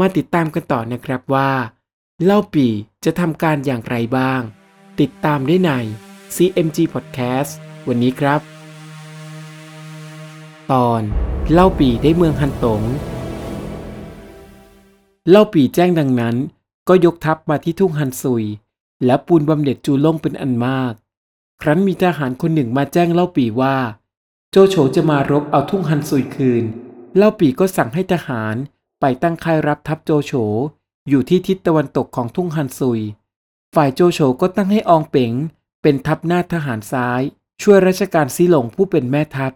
มาติดตามกันต่อนะครับว่า เล่าปีจะทำการอย่างไรบ้าง ติดตามได้ใน CMG Podcast วันนี้ครับ ตอนเล่าปีได้เมืองฮันตง เล่าปีแจ้งดังนั้น ก็ยกทัพมาที่ทุ่งฮันซุย และปูนบำเหน็จจูล่งเป็นอันมาก ครั้นมีทหารคนหนึ่งมาแจ้งเล่าปีว่า โจโฉจะมารบเอาทุ่งฮันซุยคืน เล่าปีก็สั่งให้ทหาร ไปตั้งค่ายรับทัพโจโฉอยู่ที่ทิศตะวันตกของทุ่งฮันซุย ฝ่ายโจโฉก็ตั้งให้อองเป๋งเป็นทัพหน้าทหารซ้าย ช่วยราชการซีหลงผู้เป็นแม่ทัพ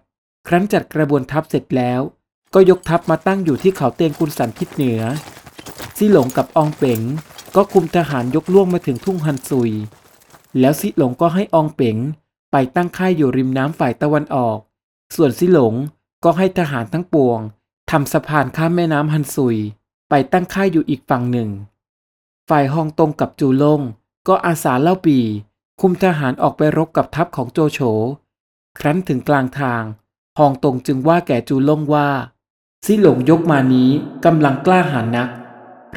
ครั้นจัดกระบวนทัพเสร็จแล้ว ก็ยกทัพมาตั้งอยู่ที่เขาเตียงกุนสันทิศเหนือซีหลงกับอองเป๋งก็คุมทหารยกล่วงมาถึงทุ่งฮันซุย แล้วซีหลงก็ให้อองเป๋งไปตั้งค่ายอยู่ริมน้ำฝ่ายตะวันออก ส่วนซีหลงก็ให้ทหารทั้งปวง ทำสะพานข้ามแม่น้ำฮันซุย ไปตั้งค่ายอยู่อีกฝั่งหนึ่ง ฝ่ายฮองตงกับจูลงก็อาสาเล่าปี คุมทหารออกไปรบกับทัพของโจโฉ ครั้นถึงกลางทางฮองตงจึงว่าแก่จูลงว่าซี่หลงยกมานี้กำลังกล้าหาญนัก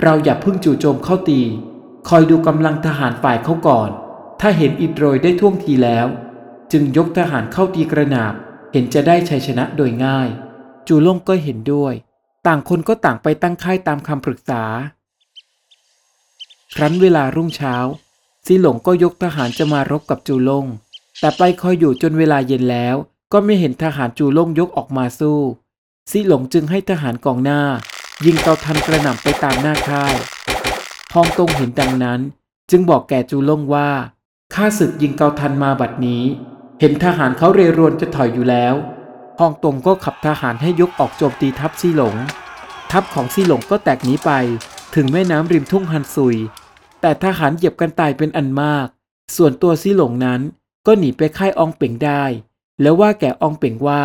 เราอย่าพิ่งจู่โจมเข้าตี คอยดูกำลังทหารฝ่ายเขาก่อน ถ้าเห็นอิดโรยได้ท่วงทีแล้ว จึงยกทหารเข้าตีกระนาบเห็นจะได้ชัยชนะโดยง่าย จูล่งก็เห็นด้วย ต่างคนก็ต่างไปตั้งค่ายตามคำปรึกษา ครั้นเวลารุ่งเช้าซีหลงก็ยกทหารจะมารบกับจูล่ง แต่ไปคอยอยู่จนเวลาเย็นแล้ว ก็ไม่เห็นทหารจูล่งยกออกมาสู้ซีหลงจึงให้ทหารกองหน้า ยิงเกาทันกระหน่ำไปตามหน้าค่ายฮองตงเห็นดังนั้น จึงบอกแก่จูล่งว่าข้าศึกยิงเกาทันมาบัดนี้ เห็นทหารเขาเรรวนจะถอยอยู่แล้ว ฮองตงก็ขับทหารให้ยกออกโจมตีทัพซีหลง ทัพของซีหลงก็แตกหนีไปถึงแม่น้ำริมทุ่งฮันซุย แต่ทหารเหยียบกันตายเป็นอันมาก ส่วนตัวซีหลงนั้นก็หนีไปค่ายอองเป่งได้ แล้วว่าแก่อองเป่งว่า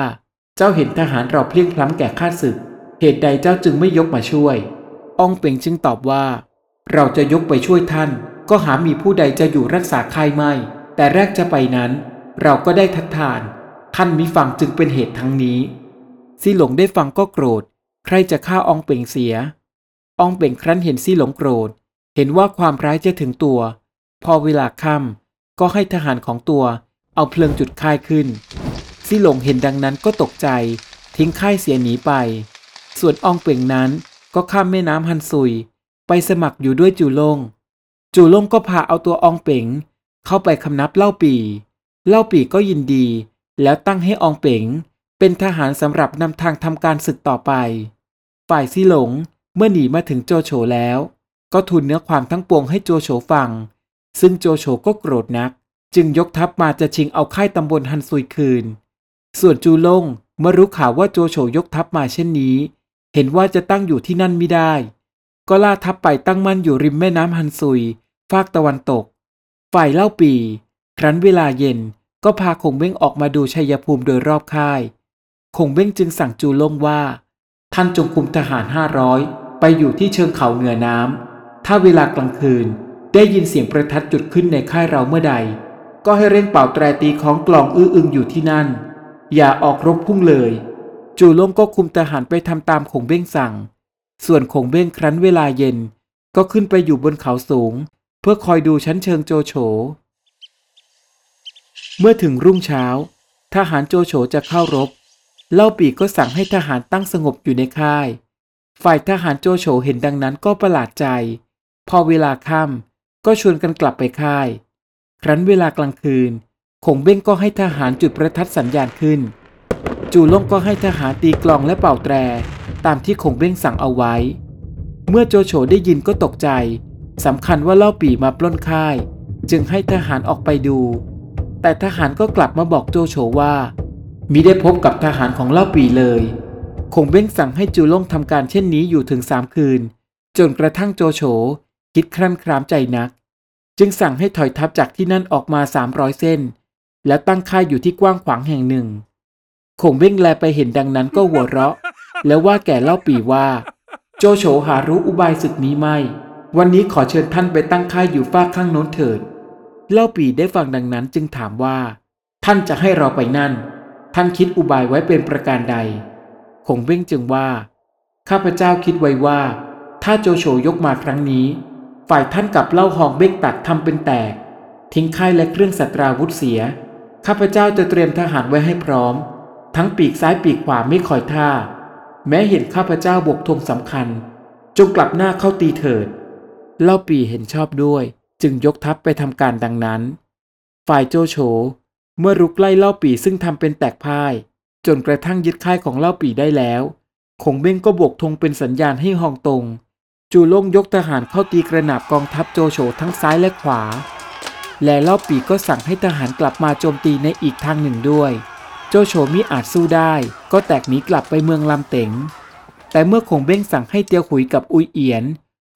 เจ้าเห็นทหารเราเพลียงพล้ำแก่ข้าศึก เหตุใดเจ้าจึงไม่ยกมาช่วย อองเป่งจึงตอบว่า เราจะยกไปช่วยท่าน ก็หามีผู้ใดจะอยู่รักษาค่ายไม่ แต่แรกจะไปนั้น เราก็ได้ทัดทาน ท่านมิฟังจึงเป็นเหตุทั้งนี้ซีหลงได้ฟังก็โกรธ ใครจะฆ่าอองเป่งเสีย อองเป่งครั้นเห็นซีหลงโกรธ เห็นว่าความร้ายจะถึงตัว พอเวลาค่ำก็ให้ทหารของตัว เอาเพลิงจุดค่ายขึ้น ซีหลงเห็นดังนั้นก็ตกใจ ทิ้งค่ายเสียหนีไป ส่วนอองเป่งนั้นก็ข้ามแม่น้ำฮันซุย ไปสมัครอยู่ด้วยจูลง จูลงก็พาเอาตัวอองเป๋งเข้าไปคำนับเล่าปี เล่าปีก็ยินดี แล้วตั้งให้อองเป๋งเป็นทหารสำหรับนำทางทำการศึกต่อไป ฝ่ายซีหลงเมื่อหนีมาถึงโจโฉแล้ว ก็ทูลเนื้อความทั้งปวงให้โจโฉฟัง ซึ่งโจโฉก็โกรธนัก จึงยกทัพมาจะชิงเอาค่ายตำบลฮันซุยคืน ส่วนจูลงเมื่อรู้ข่าวว่าโจโฉยกทัพมาเช่นนี้ เห็นว่าจะตั้งอยู่ที่นั่นไม่ได้ ก็ล่าทัพไปตั้งมั่นอยู่ริมแม่น้ำฮันซุยภาคตะวันตก ฝ่ายเล่าปี ครั้นเวลาเย็น ก็พาคงเบ้งออกมาดูชัยภูมิโดยรอบค่าย คงเบ้งจึงสั่งจูล่งว่า ท่านจงคุมทหารห้าร้อยไปอยู่ที่เชิงเขาเหนือน้ำ ถ้าเวลากลางคืนได้ยินเสียงประทัดจุดขึ้นในค่ายเราเมื่อใด ก็ให้เร่งเป่าแตรตีของกลองอื้ออึงอยู่ที่นั่น อย่าออกรบพุ่งเลย จูล่งก็คุมทหารไปทำตามคงเบ้งสั่ง ส่วนคงเบ้งครั้นเวลาเย็น ก็ขึ้นไปอยู่บนเขาสูง เพื่อคอยดูชั้นเชิงโจโฉ เมื่อถึงรุ่งเช้า ทหารโจโฉจะเข้ารบ เล่าปีก็สั่งให้ทหารตั้งสงบอยู่ในค่าย ฝ่ายทหารโจโฉเห็นดังนั้นก็ประหลาดใจ พอเวลาค่ำก็ชวนกันกลับไปค่าย ครั้นเวลากลางคืนคงเบ้งก็ให้ทหารจุดประทัดสัญญาณขึ้น จูล่งก็ให้ทหารตีกลองและเป่าแตร ตามที่คงเบ้งสั่งเอาไว้ เมื่อโจโฉได้ยินก็ตกใจสำคัญว่าเล่าปีมาปล้นค่าย จึงให้ทหารออกไปดู แต่ทหารก็กลับมาบอกโจโฉว่ามิได้พบกับทหารของเล่าปีเลยคงเบ้งสั่งให้จูล่งทำการเช่นนี้อยู่ถึงสามคืน จนกระทั่งโจโฉคิดครั่นครามใจนัก จึงสั่งให้ถอยทัพจากที่นั่นออกมา 300 เส้น แล้วตั้งค่ายอยู่ที่กว้างขวางแห่งหนึ่งคงเบ้งแลไปเห็นดังนั้นก็หัวเราะ แล้วว่าแก่เล่าปีว่า โจโฉหารู้อุบายศึกนี้ไม่ วันนี้ขอเชิญท่านไปตั้งค่ายอยู่ฝากข้างโน้นเถิด เล่าปีได้ฟังดังนั้นจึงถามว่า ท่านจะให้เราไปนั่น ท่านคิดอุบายไว้เป็นประการใด คงเบ้งจึงว่า ข้าพเจ้าคิดไว้ว่า ถ้าโจโฉยกมาครั้งนี้ ฝ่ายท่านกับเล่าหองเบ้งตัดทำเป็นแตก ทิ้งค่ายและเครื่องสัตราวุธเสีย ข้าพเจ้าจะเตรียมทหารไว้ให้พร้อม ทั้งปีกซ้ายปีกขวาไม่คอยท่า แม้เห็นข้าพเจ้าบกธงสำคัญ จงกลับหน้าเข้าตีเถิด เล่าปีเห็นชอบด้วย จึงยกทัพไปทำการดังนั้น ฝ่ายโจโฉเมื่อรุกไล่เล่าปีซึ่งทำเป็นแตกพ่าย จนกระทั่งยึดค่ายของเล่าปีได้แล้วคงเบ้งก็โบกธงเป็นสัญญาณให้ฮองตง จูล่งยกทหารเข้าตีกระหนาบกองทัพโจโฉทั้งซ้ายและขวา และเล่าปีก็สั่งให้ทหารกลับมาโจมตีในอีกทางหนึ่งด้วย โจโฉมิอาจสู้ได้ ก็แตกหนีกลับไปเมืองลำเต๋ง แต่เมื่อคงเบ้งสั่งให้เตียวหุยกับอุยเอียน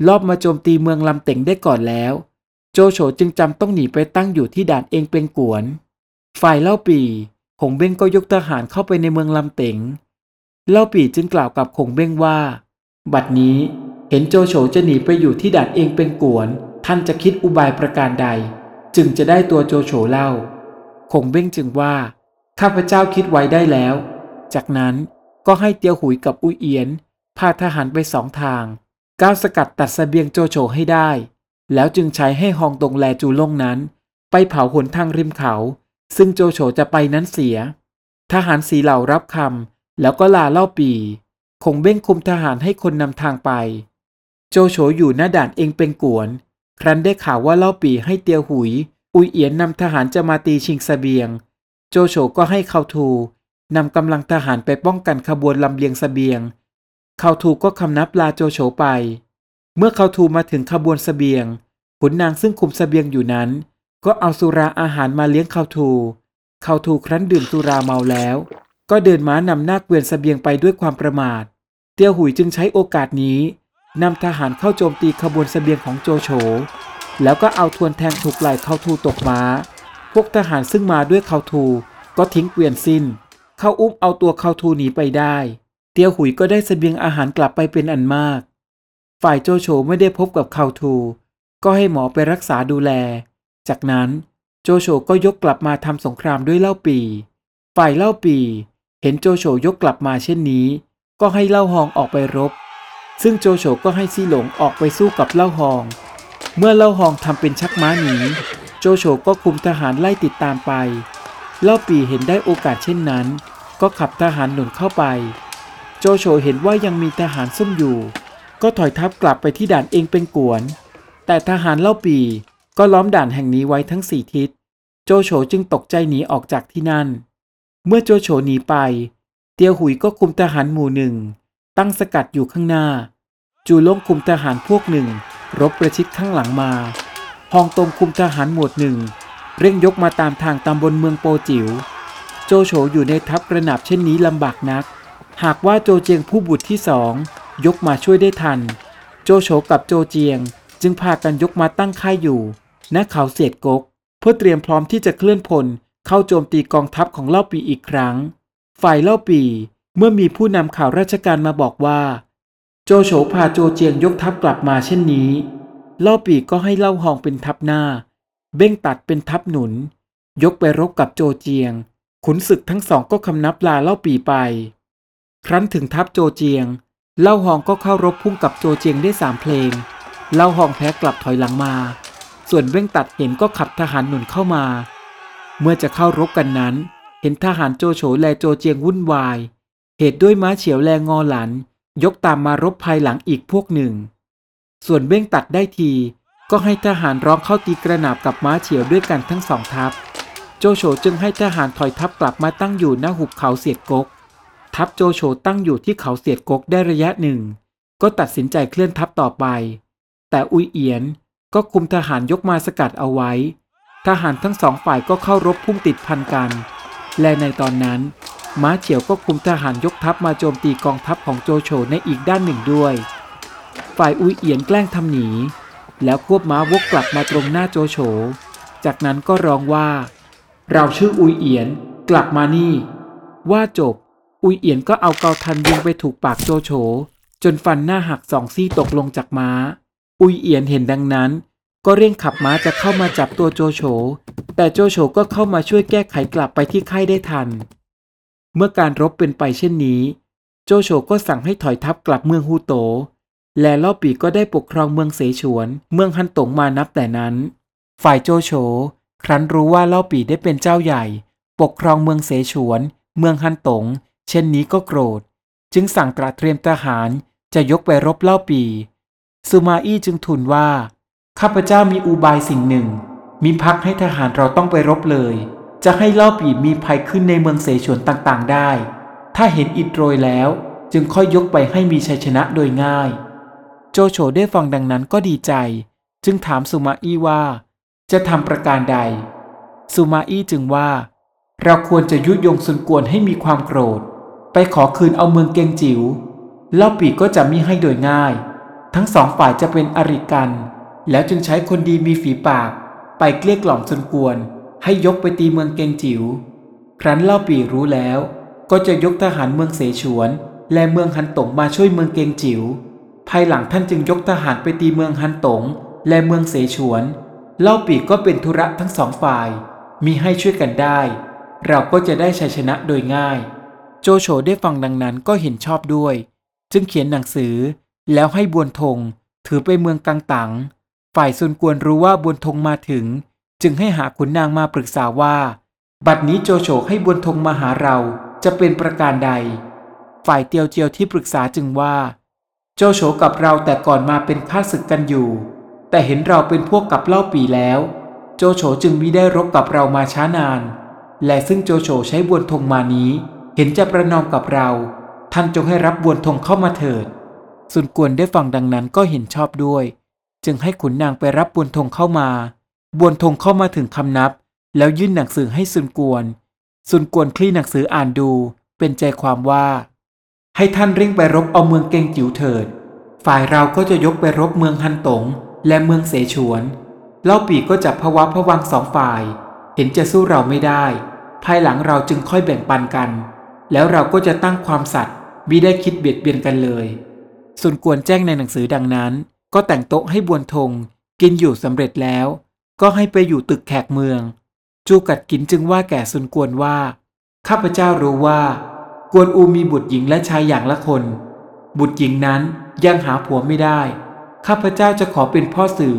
ลอบมาโจมตีเมืองลำเต๋งได้ก่อนแล้ว โจโฉจึงจำต้องหนีไปตั้งอยู่ที่ด่านเองเป็นกวน ฝ่ายเล่าปีคงเบ้งก็ยกทหารเข้าไปในเมืองลำเต๋งเล่าปีจึงกล่าวกับคงเบ้งว่า บัดนี้เห็นโจโฉจะหนีไปอยู่ที่ด่านเองเป็นกวน ท่านจะคิดอุบายประการใด จึงจะได้ตัวโจโฉเล่าคงเบ้งจึงว่า ข้าพเจ้าคิดไว้ได้แล้ว จากนั้นก็ให้เตียวหุยกับอุยเอียน พาทหารไปสองทาง ก้าวสกัดตัดสเสบียงโจโฉให้ได้ แล้วจึงใช้ให้ฮองตงแลจูล่งนั้น ไปเผาหนทางริมเขา ซึ่งโจโฉจะไปนั้นเสีย ทหารสีเหล่ารับคำแล้วก็ลาเล่าปีคงเบ้งคุมทหารให้คนนำทางไป โจโฉอยู่หน้าด่านเองเป็นกวน ครั้นได้ข่าวว่าเล่าปีให้เตียวหุย อุยเอียนนำทหารจะมาตีชิงสเสบียง โจโฉก็ให้เขาทูนำกำลังทหารไปป้องกันขบวนลำเลียงสเสบียง เขาทูก็คำนับลาโจโฉไป เมื่อเขาทูมาถึงขบวนสเสบียง ขุนนางซึ่งคุมสเสบียงอยู่นั้น ก็เอาสุราอาหารมาเลี้ยงเขาทู เขาทูครั้นดื่มสุราเมาแล้ว ก็เดินม้านำหน้าเกวียนสเสบียงไปด้วยความประมาท เตียวหุยจึงใช้โอกาสนี้นำทหารเข้าโจมตีขบวนสเสบียงของโจโฉ แล้วก็เอาทวนแทงถูกไหล่เขาทูตกม้า พวกทหารซึ่งมาด้วยเขาทูก็ทิ้งเกวียนสิ้น เข้าอุ้มเอาตัวเขาทูหนีไปได้ เตียวหุยก็ได้เสบียงอาหารกลับไปเป็นอันมาก ฝ่ายโจโฉไม่ได้พบกับเขาทู ก็ให้หมอไปรักษาดูแล จากนั้นโจโฉก็ยกกลับมาทำสงครามด้วยเล่าปี ฝ่ายเล่าปี เห็นโจโฉยกกลับมาเช่นนี้ ก็ให้เล่าฮองออกไปรบ ซึ่งโจโฉก็ให้ซีหลงออกไปสู้กับเล่าฮอง เมื่อเล่าฮองทำเป็นชักม้าหนีโจโฉก็คุมทหารไล่ติดตามไป เล่าปีเห็นได้โอกาสเช่นนั้น ก็ขับทหารหนุนเข้าไป โจโฉเห็นว่ายังมีทหารซุ่มอยู่ ก็ถอยทัพกลับไปที่ด่านเองเป็นกวน แต่ทหารเล่าปีก็ล้อมด่านแห่งนี้ไว้ทั้งสี่ทิศ โจโฉจึงตกใจหนีออกจากที่นั่น เมื่อโจโฉหนีไป เตียวหุยก็คุมทหารหมู่หนึ่ง ตั้งสกัดอยู่ข้างหน้า จูล่งคุมทหารพวกหนึ่ง รบประชิดข้างหลังมาฮองตงคุมทหารหมวดหนึ่ง เร่งยกมาตามทางตำบลเมืองโปจิว๋วโจโฉอยู่ในทัพกระหนาบเช่นนี้ลำบากนัก หากว่าโจเจียงผู้บุตรที่สอง ยกมาช่วยได้ทัน โจโฉกับโจเจียง จึงพากันยกมาตั้งค่ายอยู่ณเขาเสียดกก เพื่อเตรียมพร้อมที่จะเคลื่อนพลเข้าโจมตีกองทัพของเล่าปีอีกครั้ง ฝ่ายเล่าปีเมื่อมีผู้นำข่าวราชการมาบอกว่า โจโฉพาโจเจียงยกทัพกลับมาเช่นนี้ เล่าปีก็ให้เล่าหองเป็นทัพหน้า เบ้งตัดเป็นทัพหนุน ยกไปรบกับโจเจียง ขุนศึกทั้งสองก็คำนับลาเล่าปีไป ครั้นถึงทัพโจเจียง เล่าหองก็เข้ารบพุ่งกับโจเจียงได้สามเพลง เล่าหองแพ้กลับถอยหลังมา ส่วนเบ้งตัดเห็นก็ขับทหารหนุนเข้ามา เมื่อจะเข้ารบกันนั้น เห็นทหารโจโฉแลโจเจียงวุ่นวาย เหตุด้วยม้าเฉียวแลงอหลัน ยกตามมารบภายหลังอีกพวกหนึ่ง ส่วนเบ้งตัดได้ที ก็ให้ทหารร้องเข้าตีกระหนาบกับม้าเฉียวด้วยกันทั้งสองทัพ โจโฉจึงให้ทหารถอยทัพกลับมาตั้งอยู่หน้าหุบเขาเสียดกก ทัพโจโฉตั้งอยู่ที่เขาเสียดกกได้ระยะหนึ่ง ก็ตัดสินใจเคลื่อนทัพต่อไป แต่อุยเอียนก็คุมทหารยกมาสกัดเอาไว้ ทหารทั้งสองฝ่ายก็เข้ารบพุ่งติดพันกัน และในตอนนั้น ม้าเฉียวก็คุมทหารยกทัพมาโจมตีกองทัพของโจโฉในอีกด้านหนึ่งด้วย ฝ่ายอุยเอียนแกล้งทำหนี แล้วควบม้าวกกลับมาตรงหน้าโจโฉ จากนั้นก็ร้องว่า เราชื่ออุยเอียนกลับมานี่ ว่าจบ อุยเอียนก็เอาเกาทันยิงไปถูกปากโจโฉจนฟันหน้าหักสองซี่ตกลงจากม้า อุยเอียนเห็นดังนั้น ก็เร่งขับม้าจะเข้ามาจับตัวโจโฉ แต่โจโฉก็เข้ามาช่วยแก้ไขกลับไปที่ค่ายได้ทัน เมื่อการรบเป็นไปเช่นนี้ โจโฉก็สั่งให้ถอยทัพกลับเมืองฮูโต และเล่าปีก็ได้ปกครองเมืองเสฉวน เมืองฮันตงมานับแต่นั้น ฝ่ายโจโฉครั้นรู้ว่าเล่าปีได้เป็นเจ้าใหญ่ ปกครองเมืองเสฉวน เมืองฮันตง เช่นนี้ก็โกรธ จึงสั่งตระเตรียมทหารจะยกไปรบเล่าปีซูมาอี้จึงทูลว่า ข้าพเจ้ามีอุบายสิ่งหนึ่ง มีพักให้ทหารเราต้องไปรบเลย จะให้เล่าปีมีภัยขึ้นในเมืองเสฉวนต่างๆ ได้ ถ้าเห็นอิดโรยแล้ว จึงค่อยยกไปให้มีชัยชนะโดยง่าย โจโฉได้ฟังดังนั้นก็ดีใจ จึงถามสุมาอี้ว่า จะทำประการใด สุมาอี้จึงว่า เราควรจะยุยงสุนกวนให้มีความโกรธ ไปขอคืนเอาเมืองเกงจิว๋วเล่าปีก็จะมิให้โดยง่าย ทั้งสองฝ่ายจะเป็นอริกัน แล้วจึงใช้คนดีมีฝีปาก ไปเกลี้ยกล่อมสุนกวน ให้ยกไปตีเมืองเกงจิว๋วครั้นเล่าปีรู้แล้ว ก็จะยกทหารเมืองเสฉวน และเมืองฮันตงมาช่วยเมืองเกงจิว๋วภายหลังท่านจึงยกทหารไปตีเมืองฮันตงและเมืองเสฉวน เล่าปีก็เป็นธุระทั้งสองฝ่าย มีให้ช่วยกันได้ เราก็จะได้ชัยชนะโดยง่าย โจโฉได้ฟังดังนั้นก็เห็นชอบด้วย จึงเขียนหนังสือ แล้วให้บวนทง ถือไปเมืองกังตังฝ่ายซุนกวนรู้ว่าบวนทงมาถึง จึงให้หาขุนนางมาปรึกษาว่า บัดนี้โจโฉให้บวนทงมาหาเราจะเป็นประการใด ฝ่ายเตียวเจียวที่ปรึกษาจึงว่า โจโฉกับเราแต่ก่อนมาเป็นข้าศึกกันอยู่ แต่เห็นเราเป็นพวกกับเล่าปีแล้ว โจโฉจึงมิได้รบกับเรามาช้านาน และซึ่งโจโฉใช้บวนทงมานี้ เห็นจะประนอมกับเรา ท่านจงให้รับบวนทงเข้ามาเถิด สุนกวนได้ฟังดังนั้นก็เห็นชอบด้วย จึงให้ขุนนางไปรับบวนทงเข้ามา บวนทงเข้ามาถึงคำนับ แล้วยื่นหนังสือให้สุนกวน สุนกวนคลี่หนังสืออ่านดู เป็นใจความว่า ให้ท่านเร่งไปรบเอาเมืองเกงจิ๋วเถิด ฝ่ายเราก็จะยกไปรบเมืองฮันตงและเมืองเสฉวนเล่าปีก็จับพะวะพะวังสองฝ่าย เห็นจะสู้เราไม่ได้ ภายหลังเราจึงค่อยแบ่งปันกัน แล้วเราก็จะตั้งความสัตย์มิได้คิดเบียดเบียนกันเลย ส่วนกวนแจ้งในหนังสือดังนั้น ก็แต่งโต๊ะให้บวนทง กินอยู่สำเร็จแล้ว ก็ให้ไปอยู่ตึกแขกเมือง จูกัดกินจึงว่าแก่ซุนกวนว่า ข้าพเจ้ารู้ว่า กวนอูมีบุตรหญิงและชายอย่างละคน บุตรหญิงนั้นยังหาผัวไม่ได้ ข้าพเจ้าจะขอเป็นพ่อสื่อ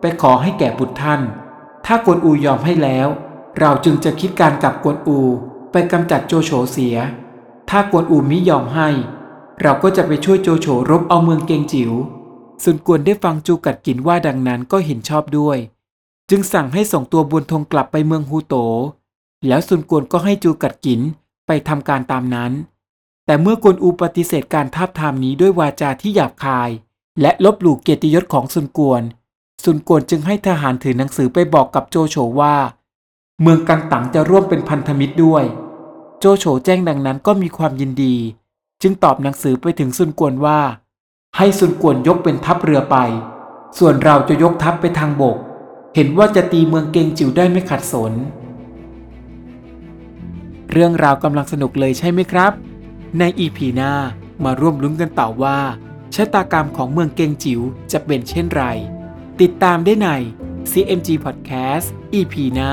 ไปขอให้แก่บุตรท่าน ถ้ากวนอูยอมให้แล้ว เราจึงจะคิดการกับกวนอู ไปกำจัดโจโฉเสีย ถ้ากวนอูมิยอมให้ เราก็จะไปช่วยโจโฉรบเอาเมืองเกงจิว๋วซุนกวนได้ฟังจูกัดกินว่าดังนั้นก็เห็นชอบด้วย จึงสั่งให้ส่งตัวบุญทงกลับไปเมืองฮูโต แล้วซุนกวนก็ให้จูกัดกินไปทำการตามนั้น แต่เมื่อกวนอูปฏิเสธการทาบทามนี้ด้วยวาจาที่หยาบคาย และลบหลู่เกียรติยศของซุนกวนซุนกวนจึงให้ทหารถือหนังสือไปบอกกับโจโฉว่า เมืองกังตังจะร่วมเป็นพันธมิตรด้วย โจโฉแจ้งดังนั้นก็มีความยินดี จึงตอบหนังสือไปถึงซุนกวนว่า ให้ซุนกวนยกเป็นทัพเรือไป ส่วนเราจะยกทัพไปทางบก เห็นว่าจะตีเมืองเกงจิ๋วได้ไม่ขัดสน เรื่องราวกำลังสนุกเลยใช่ไหมครับ ในอีพีหน้ามาร่วมลุ้นกันต่อว่าชะตากรรมของเมืองเกงจิ๋วจะเป็นเช่นไร ติดตามได้ใน CMG Podcast EP หน้า